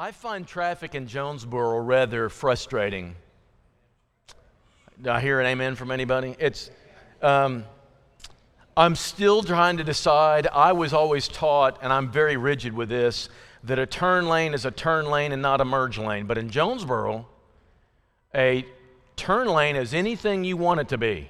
I find traffic in Jonesboro rather frustrating. Do I hear an amen from anybody? It's, um, I'm still trying to decide. I was always taught, and I'm very rigid with this, that a turn lane is a turn lane and not a merge lane. But in Jonesboro, a turn lane is anything you want it to be.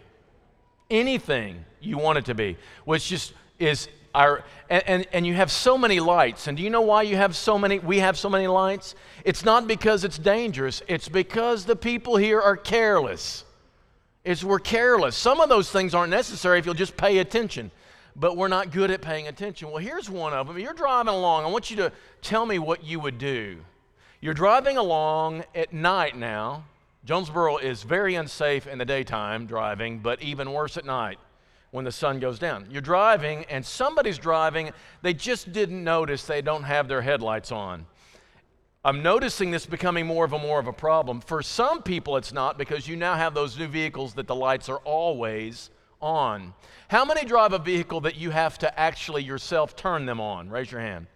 Anything you want it to be, which just is our, and, and, and, you have so many lights. And do you know why you have so many? We have so many lights? It's not because it's dangerous, it's because the people here are careless. It's we're careless. Some of those things aren't necessary if you'll just pay attention, but we're not good at paying attention. Well, here's one of them. You're driving along. I want you to tell me what you would do. You're driving along at night now. Jonesboro is very unsafe in the daytime driving, but even worse at night when the sun goes down. You're driving and somebody's driving, they just didn't notice they don't have their headlights on. I'm noticing this becoming more of a more of a problem. For some people it's not because you now have those new vehicles that the lights are always on. How many drive a vehicle that you have to actually yourself turn them on? Raise your hand.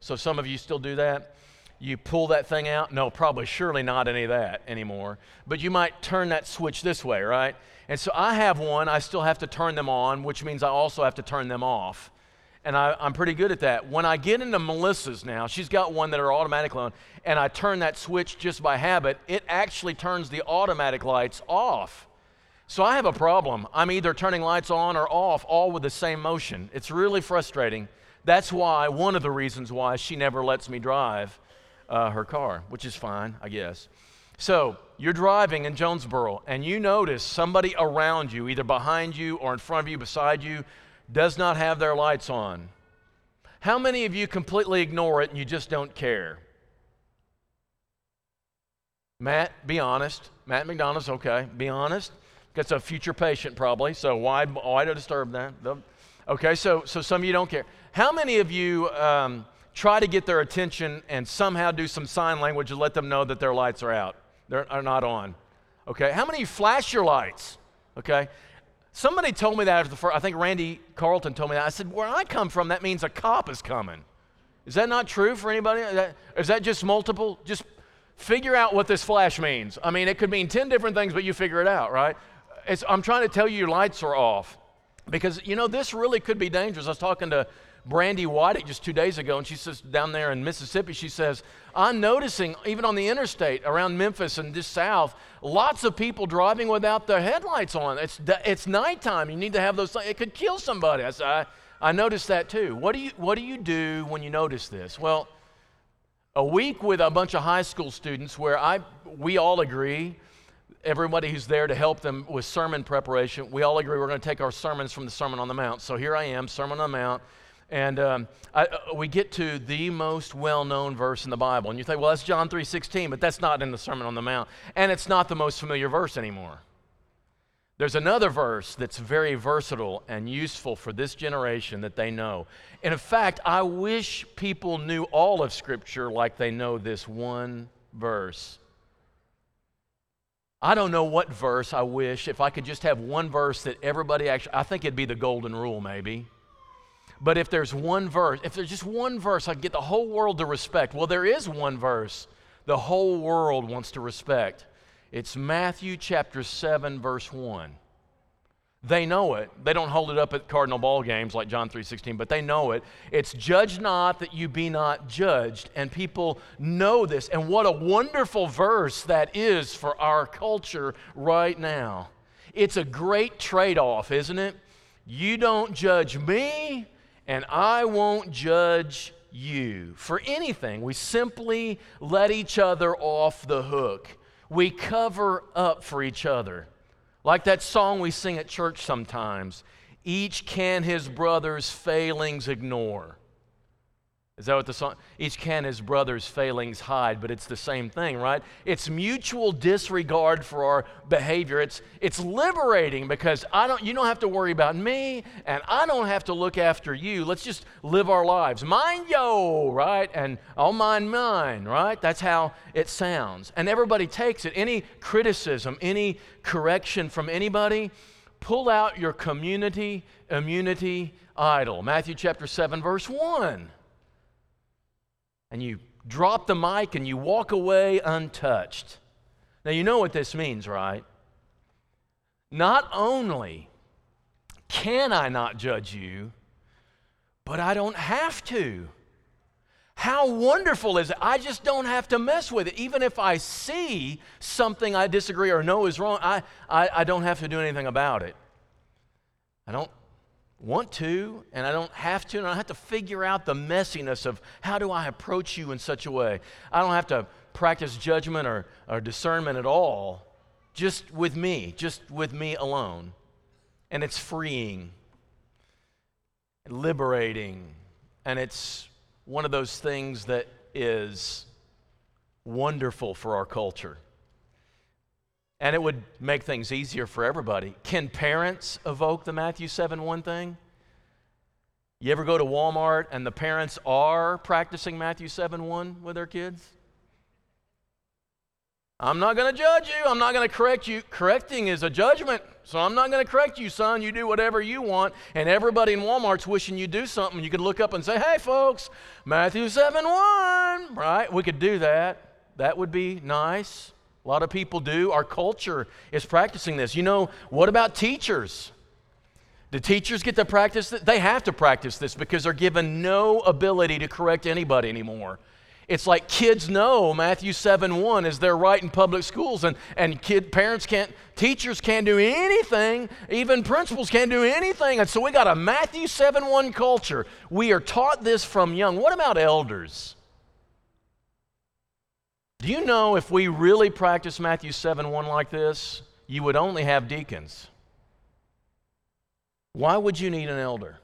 So some of you still do that? You pull that thing out? No, probably surely not any of that anymore. But you might turn that switch this way, right? And so I have one, I still have to turn them on, which means I also have to turn them off. And I, am pretty good at that. When I get into Melissa's now, she's got one that are automatically on, and I turn that switch just by habit, it actually turns the automatic lights off. So I have a problem. I'm either turning lights on or off, all with the same motion. It's really frustrating. That's why, one of the reasons why she never lets me drive uh, her car, which is fine, I guess. So you're driving in Jonesboro and you notice somebody around you, either behind you or in front of you, beside you, does not have their lights on. How many of you completely ignore it and you just don't care? Matt, be honest. Matt McDonald's, okay. Be honest. That's a future patient probably, so why, why to disturb that? Okay, so, so some of you don't care. How many of you um, try to get their attention and somehow do some sign language to let them know that their lights are out? They're are not on. Okay? How many flash your lights? Okay? Somebody told me that after the first, I think Randy Carlton told me that. I said, where I come from, that means a cop is coming. Is that not true for anybody? Is that, is that just multiple? Just figure out what this flash means. I mean, it could mean 10 different things, but you figure it out, right? It's, I'm trying to tell you your lights are off. Because, you know, this really could be dangerous. I was talking to Brandy White just two days ago, and she says down there in Mississippi, she says, I'm noticing even on the interstate around Memphis and just south, lots of people driving without their headlights on. It's, it's nighttime. You need to have those. It could kill somebody. I, said, I, I noticed that too. What do, you, what do you do when you notice this? Well, a week with a bunch of high school students where I, we all agree everybody who's there to help them with sermon preparation, we all agree we're going to take our sermons from the Sermon on the Mount. So here I am, Sermon on the Mount. And um, I, uh, we get to the most well-known verse in the Bible, and you think, well, that's John 3:16, but that's not in the Sermon on the Mount, and it's not the most familiar verse anymore. There's another verse that's very versatile and useful for this generation that they know. And in fact, I wish people knew all of Scripture like they know this one verse. I don't know what verse I wish, if I could just have one verse that everybody actually, I think it'd be the golden rule maybe. But if there's one verse, if there's just one verse, I can get the whole world to respect. Well, there is one verse the whole world wants to respect. It's Matthew chapter 7, verse 1. They know it. They don't hold it up at Cardinal ball games like John 3:16, but they know it. It's judge not that you be not judged, and people know this. And what a wonderful verse that is for our culture right now. It's a great trade-off, isn't it? You don't judge me, and I won't judge you for anything. We simply let each other off the hook. We cover up for each other. Like that song we sing at church sometimes each can his brother's failings ignore. Is that what the song? Each can his brother's failings hide, but it's the same thing, right? It's mutual disregard for our behavior. It's it's liberating because I don't you don't have to worry about me and I don't have to look after you. Let's just live our lives. Mind yo, right? And I'll mind mine, right? That's how it sounds. And everybody takes it. Any criticism, any correction from anybody, pull out your community immunity idol. Matthew chapter 7 verse 1 and you drop the mic and you walk away untouched. Now, you know what this means, right? Not only can I not judge you, but I don't have to. How wonderful is it? I just don't have to mess with it. Even if I see something I disagree or know is wrong, I, I, I don't have to do anything about it. I don't want to, and I don't have to, and I don't have to figure out the messiness of how do I approach you in such a way. I don't have to practice judgment or, or discernment at all, just with me, just with me alone. And it's freeing, liberating, and it's one of those things that is wonderful for our culture. And it would make things easier for everybody. Can parents evoke the Matthew 7 1 thing? You ever go to Walmart and the parents are practicing Matthew 7 1 with their kids? I'm not going to judge you. I'm not going to correct you. Correcting is a judgment. So I'm not going to correct you, son. You do whatever you want. And everybody in Walmart's wishing you do something. You could look up and say, hey, folks, Matthew 7 1. Right? We could do that. That would be nice. A lot of people do. Our culture is practicing this. You know, what about teachers? Do teachers get to practice? They have to practice this because they're given no ability to correct anybody anymore. It's like kids know Matthew 7 1 is their right in public schools, and, and kid parents can't, teachers can't do anything, even principals can't do anything. And so we got a Matthew 7 1 culture. We are taught this from young. What about elders? Do you know if we really practice Matthew 7 1 like this, you would only have deacons? Why would you need an elder?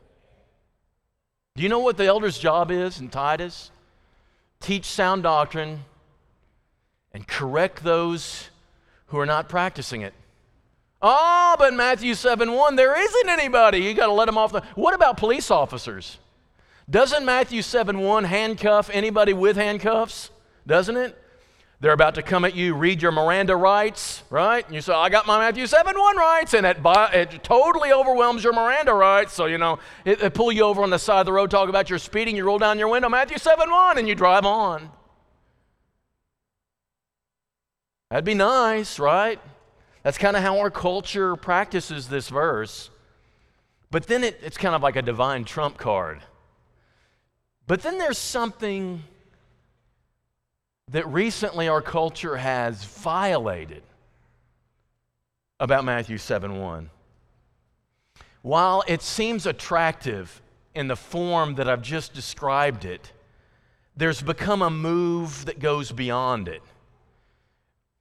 Do you know what the elder's job is in Titus? Teach sound doctrine and correct those who are not practicing it. Oh, but Matthew 7 1, there isn't anybody. You got to let them off the. What about police officers? Doesn't Matthew 7 1 handcuff anybody with handcuffs? Doesn't it? They're about to come at you, read your Miranda rights, right? And you say, I got my Matthew 7 1 rights, and it, it totally overwhelms your Miranda rights. So, you know, it, it pull you over on the side of the road, talk about your speeding, you roll down your window, Matthew 7 1, and you drive on. That'd be nice, right? That's kind of how our culture practices this verse. But then it, it's kind of like a divine trump card. But then there's something that recently our culture has violated about Matthew 7 1. While it seems attractive in the form that I've just described it, there's become a move that goes beyond it.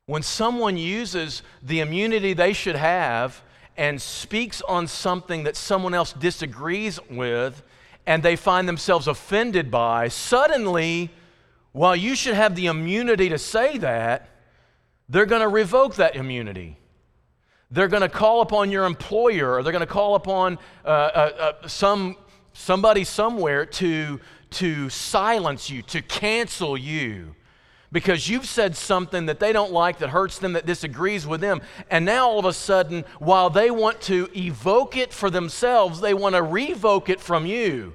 When someone uses the immunity they should have and speaks on something that someone else disagrees with and they find themselves offended by, suddenly while you should have the immunity to say that, they're going to revoke that immunity. They're going to call upon your employer or they're going to call upon uh, uh, uh, some, somebody somewhere to, to silence you, to cancel you because you've said something that they don't like, that hurts them, that disagrees with them. And now all of a sudden, while they want to evoke it for themselves, they want to revoke it from you.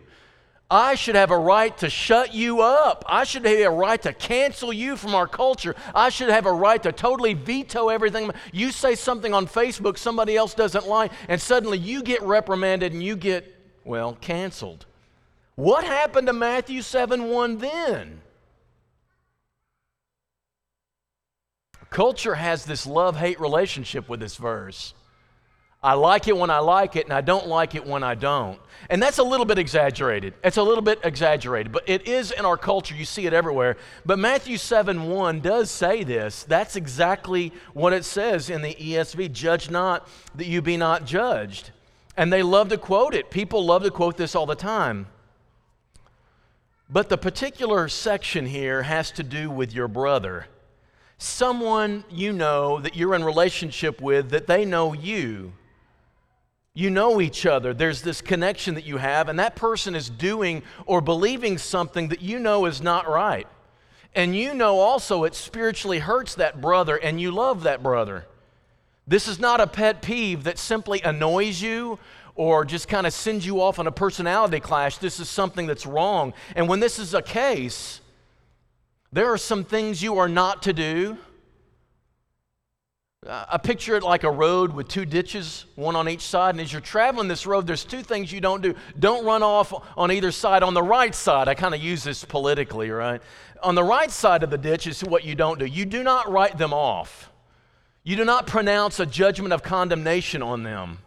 I should have a right to shut you up. I should have a right to cancel you from our culture. I should have a right to totally veto everything. You say something on Facebook somebody else doesn't like, and suddenly you get reprimanded and you get, well, canceled. What happened to Matthew 7 1 then? Culture has this love hate relationship with this verse. I like it when I like it, and I don't like it when I don't. And that's a little bit exaggerated. It's a little bit exaggerated, but it is in our culture. You see it everywhere. But Matthew 7 1 does say this. That's exactly what it says in the ESV Judge not that you be not judged. And they love to quote it. People love to quote this all the time. But the particular section here has to do with your brother. Someone you know that you're in relationship with, that they know you you know each other. There's this connection that you have, and that person is doing or believing something that you know is not right. And you know also it spiritually hurts that brother, and you love that brother. This is not a pet peeve that simply annoys you or just kind of sends you off on a personality clash. This is something that's wrong. And when this is a case, There are some things you are not to do. Uh, I picture it like a road with two ditches, one on each side. And as you're traveling this road, there's two things you don't do. Don't run off on either side. On the right side, I kind of use this politically, right? On the right side of the ditch is what you don't do. You do not write them off, you do not pronounce a judgment of condemnation on them.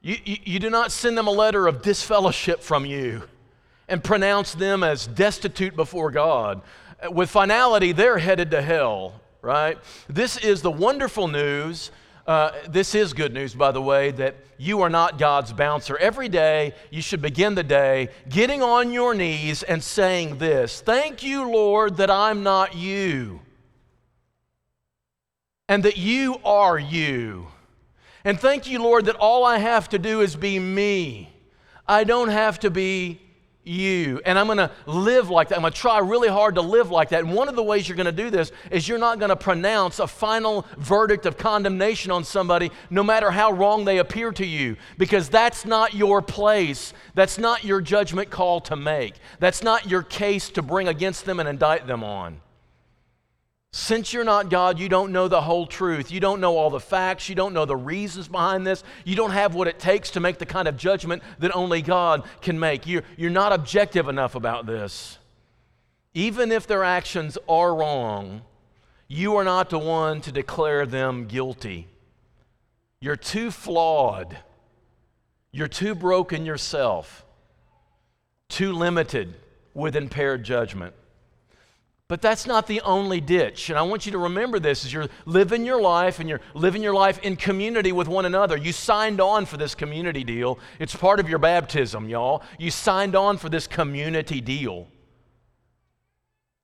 You, you, you do not send them a letter of disfellowship from you and pronounce them as destitute before God. With finality, they're headed to hell right? This is the wonderful news. Uh, this is good news, by the way, that you are not God's bouncer. Every day, you should begin the day getting on your knees and saying this Thank you, Lord, that I'm not you, and that you are you. And thank you, Lord, that all I have to do is be me. I don't have to be you. And I'm going to live like that. I'm going to try really hard to live like that. And one of the ways you're going to do this is you're not going to pronounce a final verdict of condemnation on somebody, no matter how wrong they appear to you, because that's not your place. That's not your judgment call to make. That's not your case to bring against them and indict them on. Since you're not God, you don't know the whole truth. You don't know all the facts. You don't know the reasons behind this. You don't have what it takes to make the kind of judgment that only God can make. You're, you're not objective enough about this. Even if their actions are wrong, you are not the one to declare them guilty. You're too flawed. You're too broken yourself, too limited with impaired judgment. But that's not the only ditch. And I want you to remember this as you're living your life and you're living your life in community with one another. You signed on for this community deal. It's part of your baptism, y'all. You signed on for this community deal.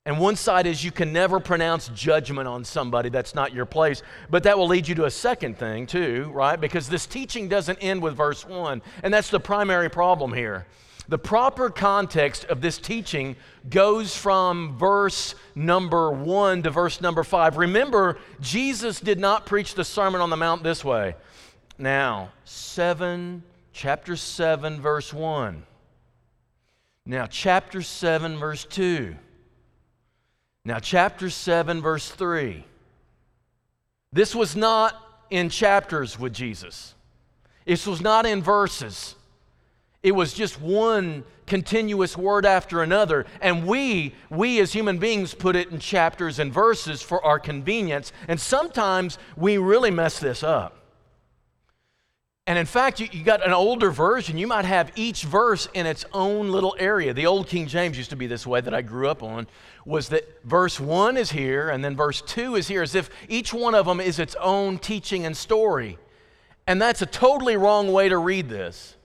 And one side is you can never pronounce judgment on somebody that's not your place. But that will lead you to a second thing, too, right? Because this teaching doesn't end with verse 1. And that's the primary problem here. The proper context of this teaching goes from verse number one to verse number five. Remember, Jesus did not preach the Sermon on the Mount this way. Now, 7, chapter 7, verse 1. Now, chapter 7, verse 2. Now, chapter 7, verse 3. This was not in chapters with Jesus, this was not in verses. It was just one continuous word after another. And we, we as human beings, put it in chapters and verses for our convenience. And sometimes we really mess this up. And in fact, you, you, got an older version, you might have each verse in its own little area. The old King James used to be this way that I grew up on, was that verse 1 is here and then verse 2 is here, as if each one of them is its own teaching and story. And that's a totally wrong way to read this.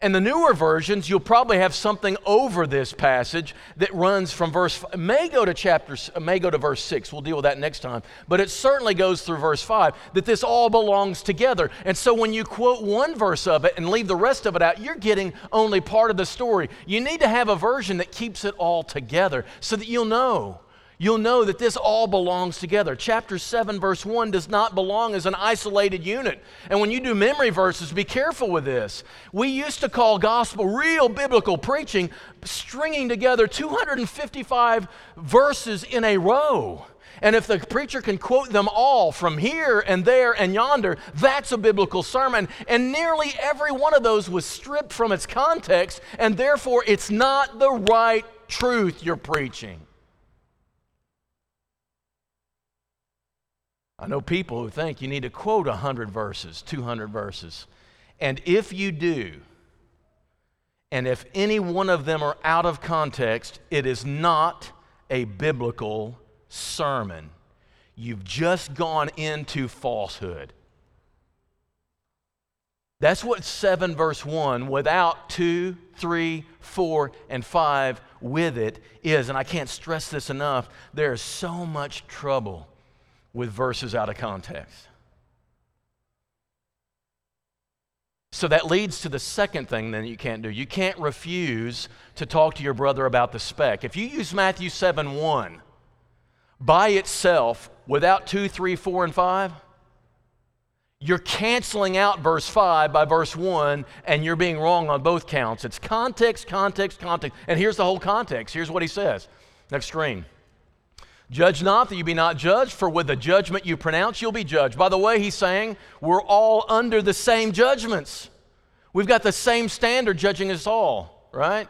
And the newer versions, you'll probably have something over this passage that runs from verse may go to chapter may go to verse 6. We'll deal with that next time. But it certainly goes through verse 5 that this all belongs together. And so when you quote one verse of it and leave the rest of it out, you're getting only part of the story. You need to have a version that keeps it all together so that you'll know you'll know that this all belongs together. Chapter 7, verse 1 does not belong as an isolated unit. And when you do memory verses, be careful with this. We used to call gospel real biblical preaching stringing together 255 verses in a row. And if the preacher can quote them all from here and there and yonder, that's a biblical sermon. And nearly every one of those was stripped from its context, and therefore it's not the right truth you're preaching. I know people who think you need to quote 100 verses, 200 verses. And if you do, and if any one of them are out of context, it is not a biblical sermon. You've just gone into falsehood. That's what 7 verse 1 without 2, 3, 4, and 5 with it is. And I can't stress this enough. There is so much trouble with verses out of context. So that leads to the second thing then you can't do. You can't refuse to talk to your brother about the speck. If you use Matthew 7 1 by itself without 2, 3, 4, and 5, you're canceling out verse 5 by verse 1, and you're being wrong on both counts. It's context, context, context. And here's the whole context. Here's what he says. Next screen. Judge not that you be not judged, for with the judgment you pronounce, you'll be judged. By the way, he's saying we're all under the same judgments. We've got the same standard judging us all, right?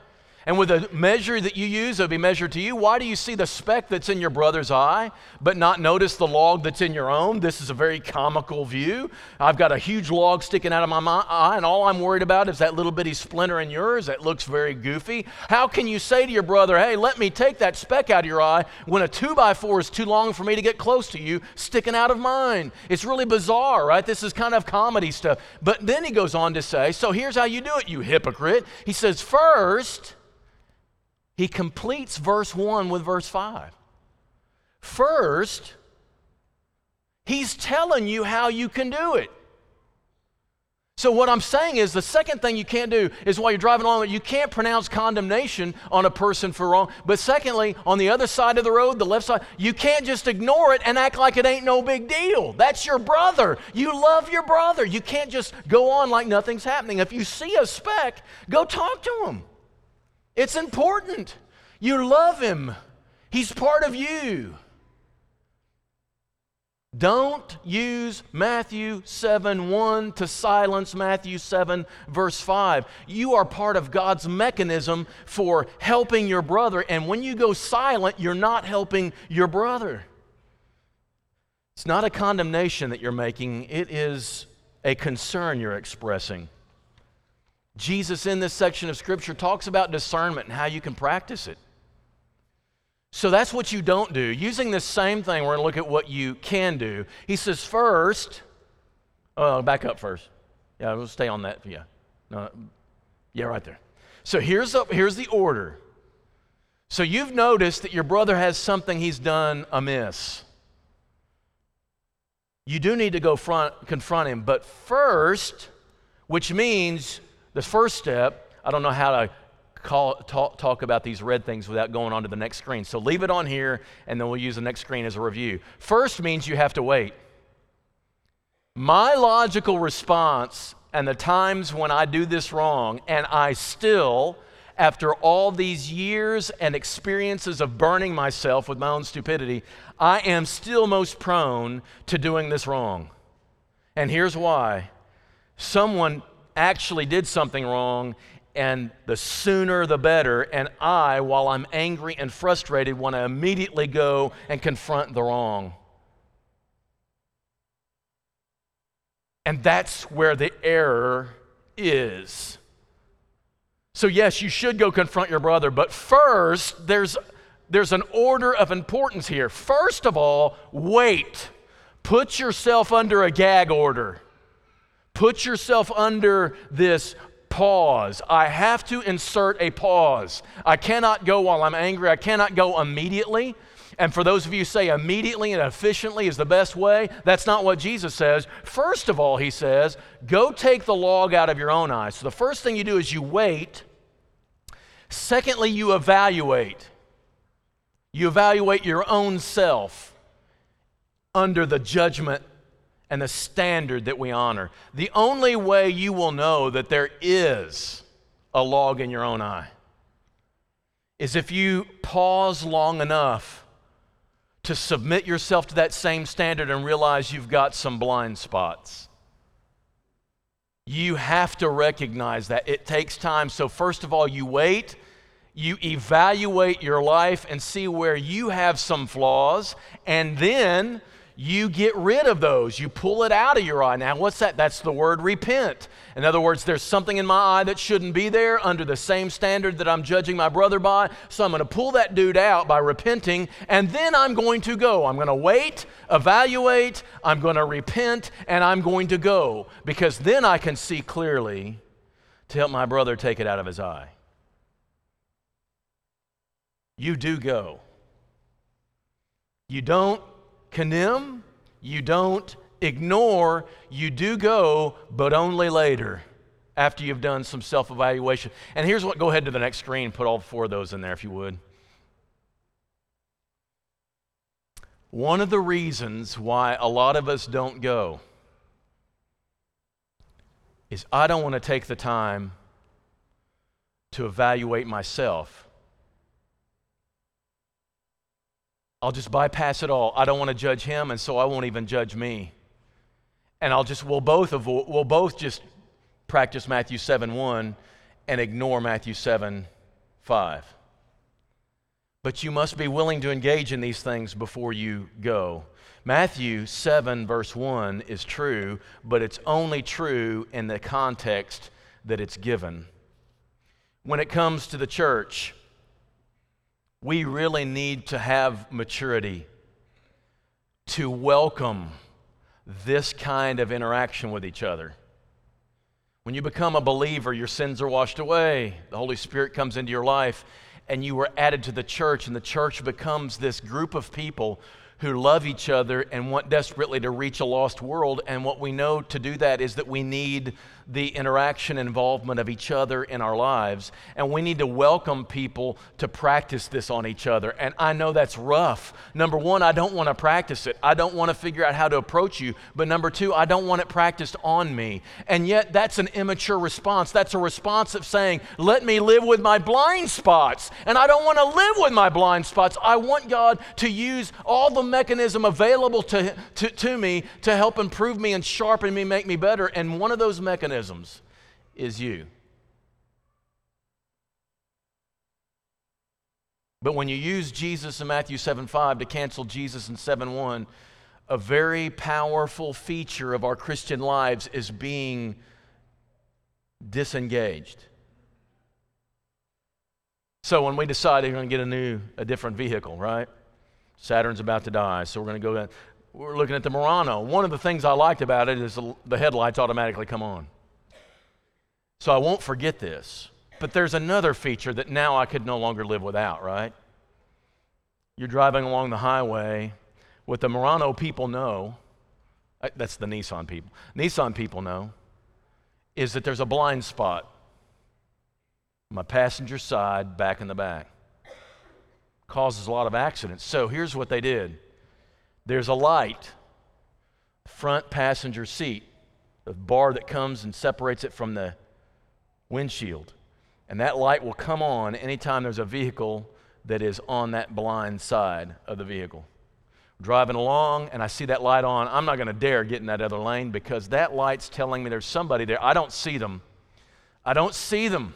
And with the measure that you use, it'll be measured to you. Why do you see the speck that's in your brother's eye, but not notice the log that's in your own? This is a very comical view. I've got a huge log sticking out of my eye, and all I'm worried about is that little bitty splinter in yours that looks very goofy. How can you say to your brother, hey, let me take that speck out of your eye when a two by four is too long for me to get close to you, sticking out of mine? It's really bizarre, right? This is kind of comedy stuff. But then he goes on to say, so here's how you do it, you hypocrite. He says, first, he completes verse 1 with verse 5. First, he's telling you how you can do it. So, what I'm saying is the second thing you can't do is while you're driving along, you can't pronounce condemnation on a person for wrong. But secondly, on the other side of the road, the left side, you can't just ignore it and act like it ain't no big deal. That's your brother. You love your brother. You can't just go on like nothing's happening. If you see a speck, go talk to him. It's important. You love him, he's part of you. Don't use Matthew 7 1 to silence Matthew 7 verse 5. You are part of God's mechanism for helping your brother, and when you go silent, you're not helping your brother. It's not a condemnation that you're making, it is a concern you're expressing. Jesus, in this section of Scripture, talks about discernment and how you can practice it. So that's what you don't do. Using this same thing, we're going to look at what you can do. He says, first, oh, back up first. Yeah, we'll stay on that. Yeah. No, yeah, right there. So here's the, here's the order. So you've noticed that your brother has something he's done amiss. You do need to go front, confront him, but first, which means the first step, I don't know how to call, talk, talk about these red things without going on to the next screen. So leave it on here, and then we'll use the next screen as a review. First means you have to wait. My logical response, and the times when I do this wrong, and I still, after all these years and experiences of burning myself with my own stupidity, I am still most prone to doing this wrong. And here's why someone actually did something wrong, and the sooner the better. And I, while I'm angry and frustrated, want to immediately go and confront the wrong. And that's where the error is. So, yes, you should go confront your brother, but first, there's, there's an order of importance here. First of all, wait. Put yourself under a gag order. Put yourself under this pause. I have to insert a pause. I cannot go while I'm angry. I cannot go immediately. And for those of you who say immediately and efficiently is the best way, that's not what Jesus says. First of all, he says, go take the log out of your own eye. So the first thing you do is you wait. Secondly, you evaluate. You evaluate your own self under the judgment and the standard that we honor. The only way you will know that there is a log in your own eye is if you pause long enough to submit yourself to that same standard and realize you've got some blind spots. You have to recognize that. It takes time. So, first of all, you wait, you evaluate your life and see where you have some flaws, and then you get rid of those. You pull it out of your eye. Now, what's that? That's the word repent. In other words, there's something in my eye that shouldn't be there under the same standard that I'm judging my brother by. So I'm going to pull that dude out by repenting, and then I'm going to go. I'm going to wait, evaluate, I'm going to repent, and I'm going to go because then I can see clearly to help my brother take it out of his eye. You do go. You don't condemn, you don't ignore, you do go, but only later after you've done some self evaluation. And here's what go ahead to the next screen, put all four of those in there if you would. One of the reasons why a lot of us don't go is I don't want to take the time to evaluate myself I'll just bypass it all. I don't want to judge him, and so I won't even judge me. And I'll just, we'll both, avoid, we'll both just practice Matthew 7 1 and ignore Matthew 7 5. But you must be willing to engage in these things before you go. Matthew 7, verse 1 is true, but it's only true in the context that it's given. When it comes to the church, we really need to have maturity to welcome this kind of interaction with each other. When you become a believer, your sins are washed away, the Holy Spirit comes into your life, and you are added to the church, and the church becomes this group of people who love each other and want desperately to reach a lost world. And what we know to do that is that we need the interaction and involvement of each other in our lives. And we need to welcome people to practice this on each other. And I know that's rough. Number one, I don't want to practice it. I don't want to figure out how to approach you. But number two, I don't want it practiced on me. And yet, that's an immature response. That's a response of saying, let me live with my blind spots. And I don't want to live with my blind spots. I want God to use all the mechanism available to, to, to me to help improve me and sharpen me, make me better. And one of those mechanisms is you. But when you use Jesus in Matthew 7 5 to cancel Jesus in 7 1, a very powerful feature of our Christian lives is being disengaged. So when we decide we're going to get a new, a different vehicle, right? Saturn's about to die, so we're going to go. We're looking at the Murano. One of the things I liked about it is the headlights automatically come on. So I won't forget this. But there's another feature that now I could no longer live without, right? You're driving along the highway. What the Murano people know, uh, that's the Nissan people, Nissan people know, is that there's a blind spot. My passenger side, back in the back. Causes a lot of accidents. So here's what they did there's a light, front passenger seat, the bar that comes and separates it from the windshield. And that light will come on anytime there's a vehicle that is on that blind side of the vehicle. Driving along and I see that light on, I'm not going to dare get in that other lane because that light's telling me there's somebody there. I don't see them. I don't see them.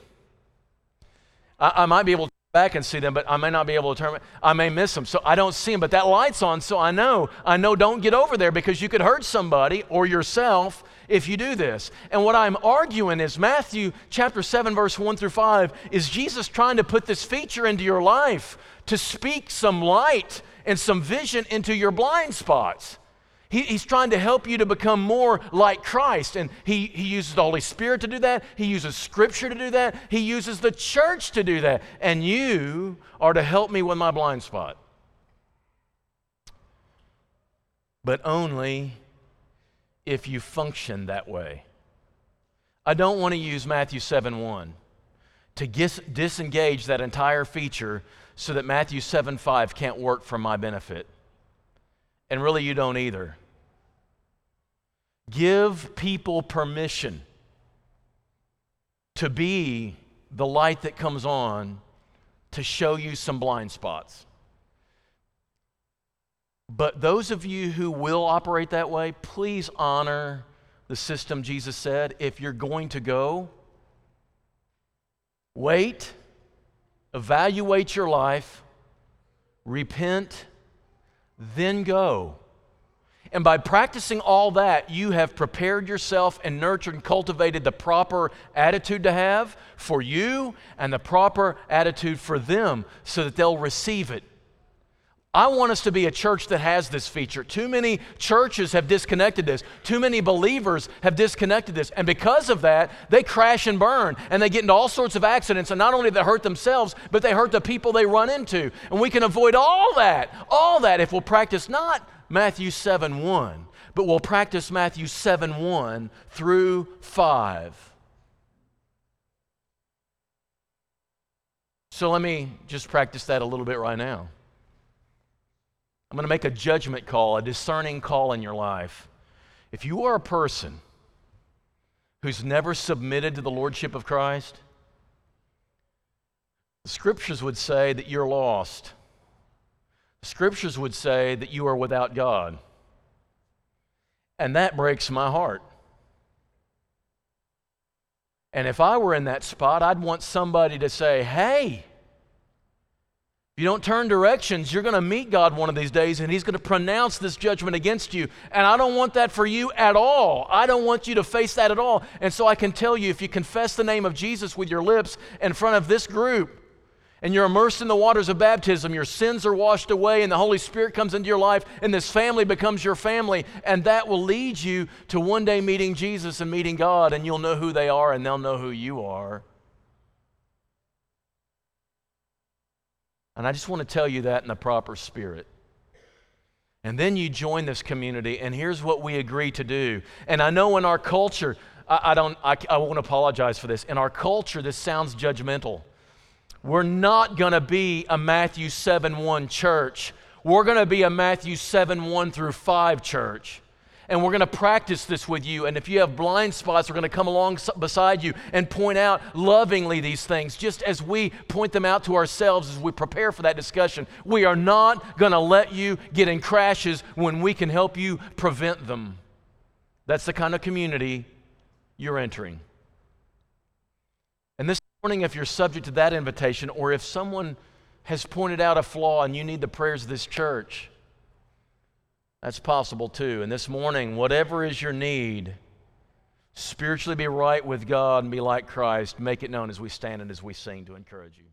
I, I might be able back and see them, but I may not be able to turn. I may miss them, so I don't see them. But that light's on, so I know. I know. Don't get over there because you could hurt somebody or yourself if you do this. And what I'm arguing is Matthew chapter 7, verse 1 through 5, is Jesus trying to put this feature into your life to speak some light and some vision into your blind spots. He, he's trying to help you to become more like Christ. And he, he uses the Holy Spirit to do that. He uses Scripture to do that. He uses the church to do that. And you are to help me with my blind spot. But only if you function that way. I don't want to use Matthew 7 1 to dis- disengage that entire feature so that Matthew 7 5 can't work for my benefit. And really, you don't either. Give people permission to be the light that comes on to show you some blind spots. But those of you who will operate that way, please honor the system Jesus said. If you're going to go, wait, evaluate your life, repent, then go. And by practicing all that, you have prepared yourself and nurtured and cultivated the proper attitude to have for you and the proper attitude for them so that they'll receive it. I want us to be a church that has this feature. Too many churches have disconnected this. Too many believers have disconnected this. And because of that, they crash and burn and they get into all sorts of accidents. And not only do they hurt themselves, but they hurt the people they run into. And we can avoid all that, all that if we'll practice not Matthew 7 1, but we'll practice Matthew 7 1 through 5. So let me just practice that a little bit right now. I'm going to make a judgment call, a discerning call in your life. If you are a person who's never submitted to the Lordship of Christ, the scriptures would say that you're lost. Scriptures would say that you are without God. And that breaks my heart. And if I were in that spot, I'd want somebody to say, hey, if you don't turn directions, you're going to meet God one of these days and He's going to pronounce this judgment against you. And I don't want that for you at all. I don't want you to face that at all. And so I can tell you if you confess the name of Jesus with your lips in front of this group, and you're immersed in the waters of baptism, your sins are washed away, and the Holy Spirit comes into your life, and this family becomes your family, and that will lead you to one day meeting Jesus and meeting God, and you'll know who they are, and they'll know who you are. And I just want to tell you that in the proper spirit. And then you join this community, and here's what we agree to do. And I know in our culture, I, I don't, I, I won't apologize for this. In our culture, this sounds judgmental. We're not going to be a Matthew 7 1 church. We're going to be a Matthew 7 1 through 5 church. And we're going to practice this with you. And if you have blind spots, we're going to come along beside you and point out lovingly these things, just as we point them out to ourselves as we prepare for that discussion. We are not going to let you get in crashes when we can help you prevent them. That's the kind of community you're entering. Morning, if you're subject to that invitation, or if someone has pointed out a flaw and you need the prayers of this church, that's possible too. And this morning, whatever is your need, spiritually be right with God and be like Christ, make it known as we stand and as we sing to encourage you.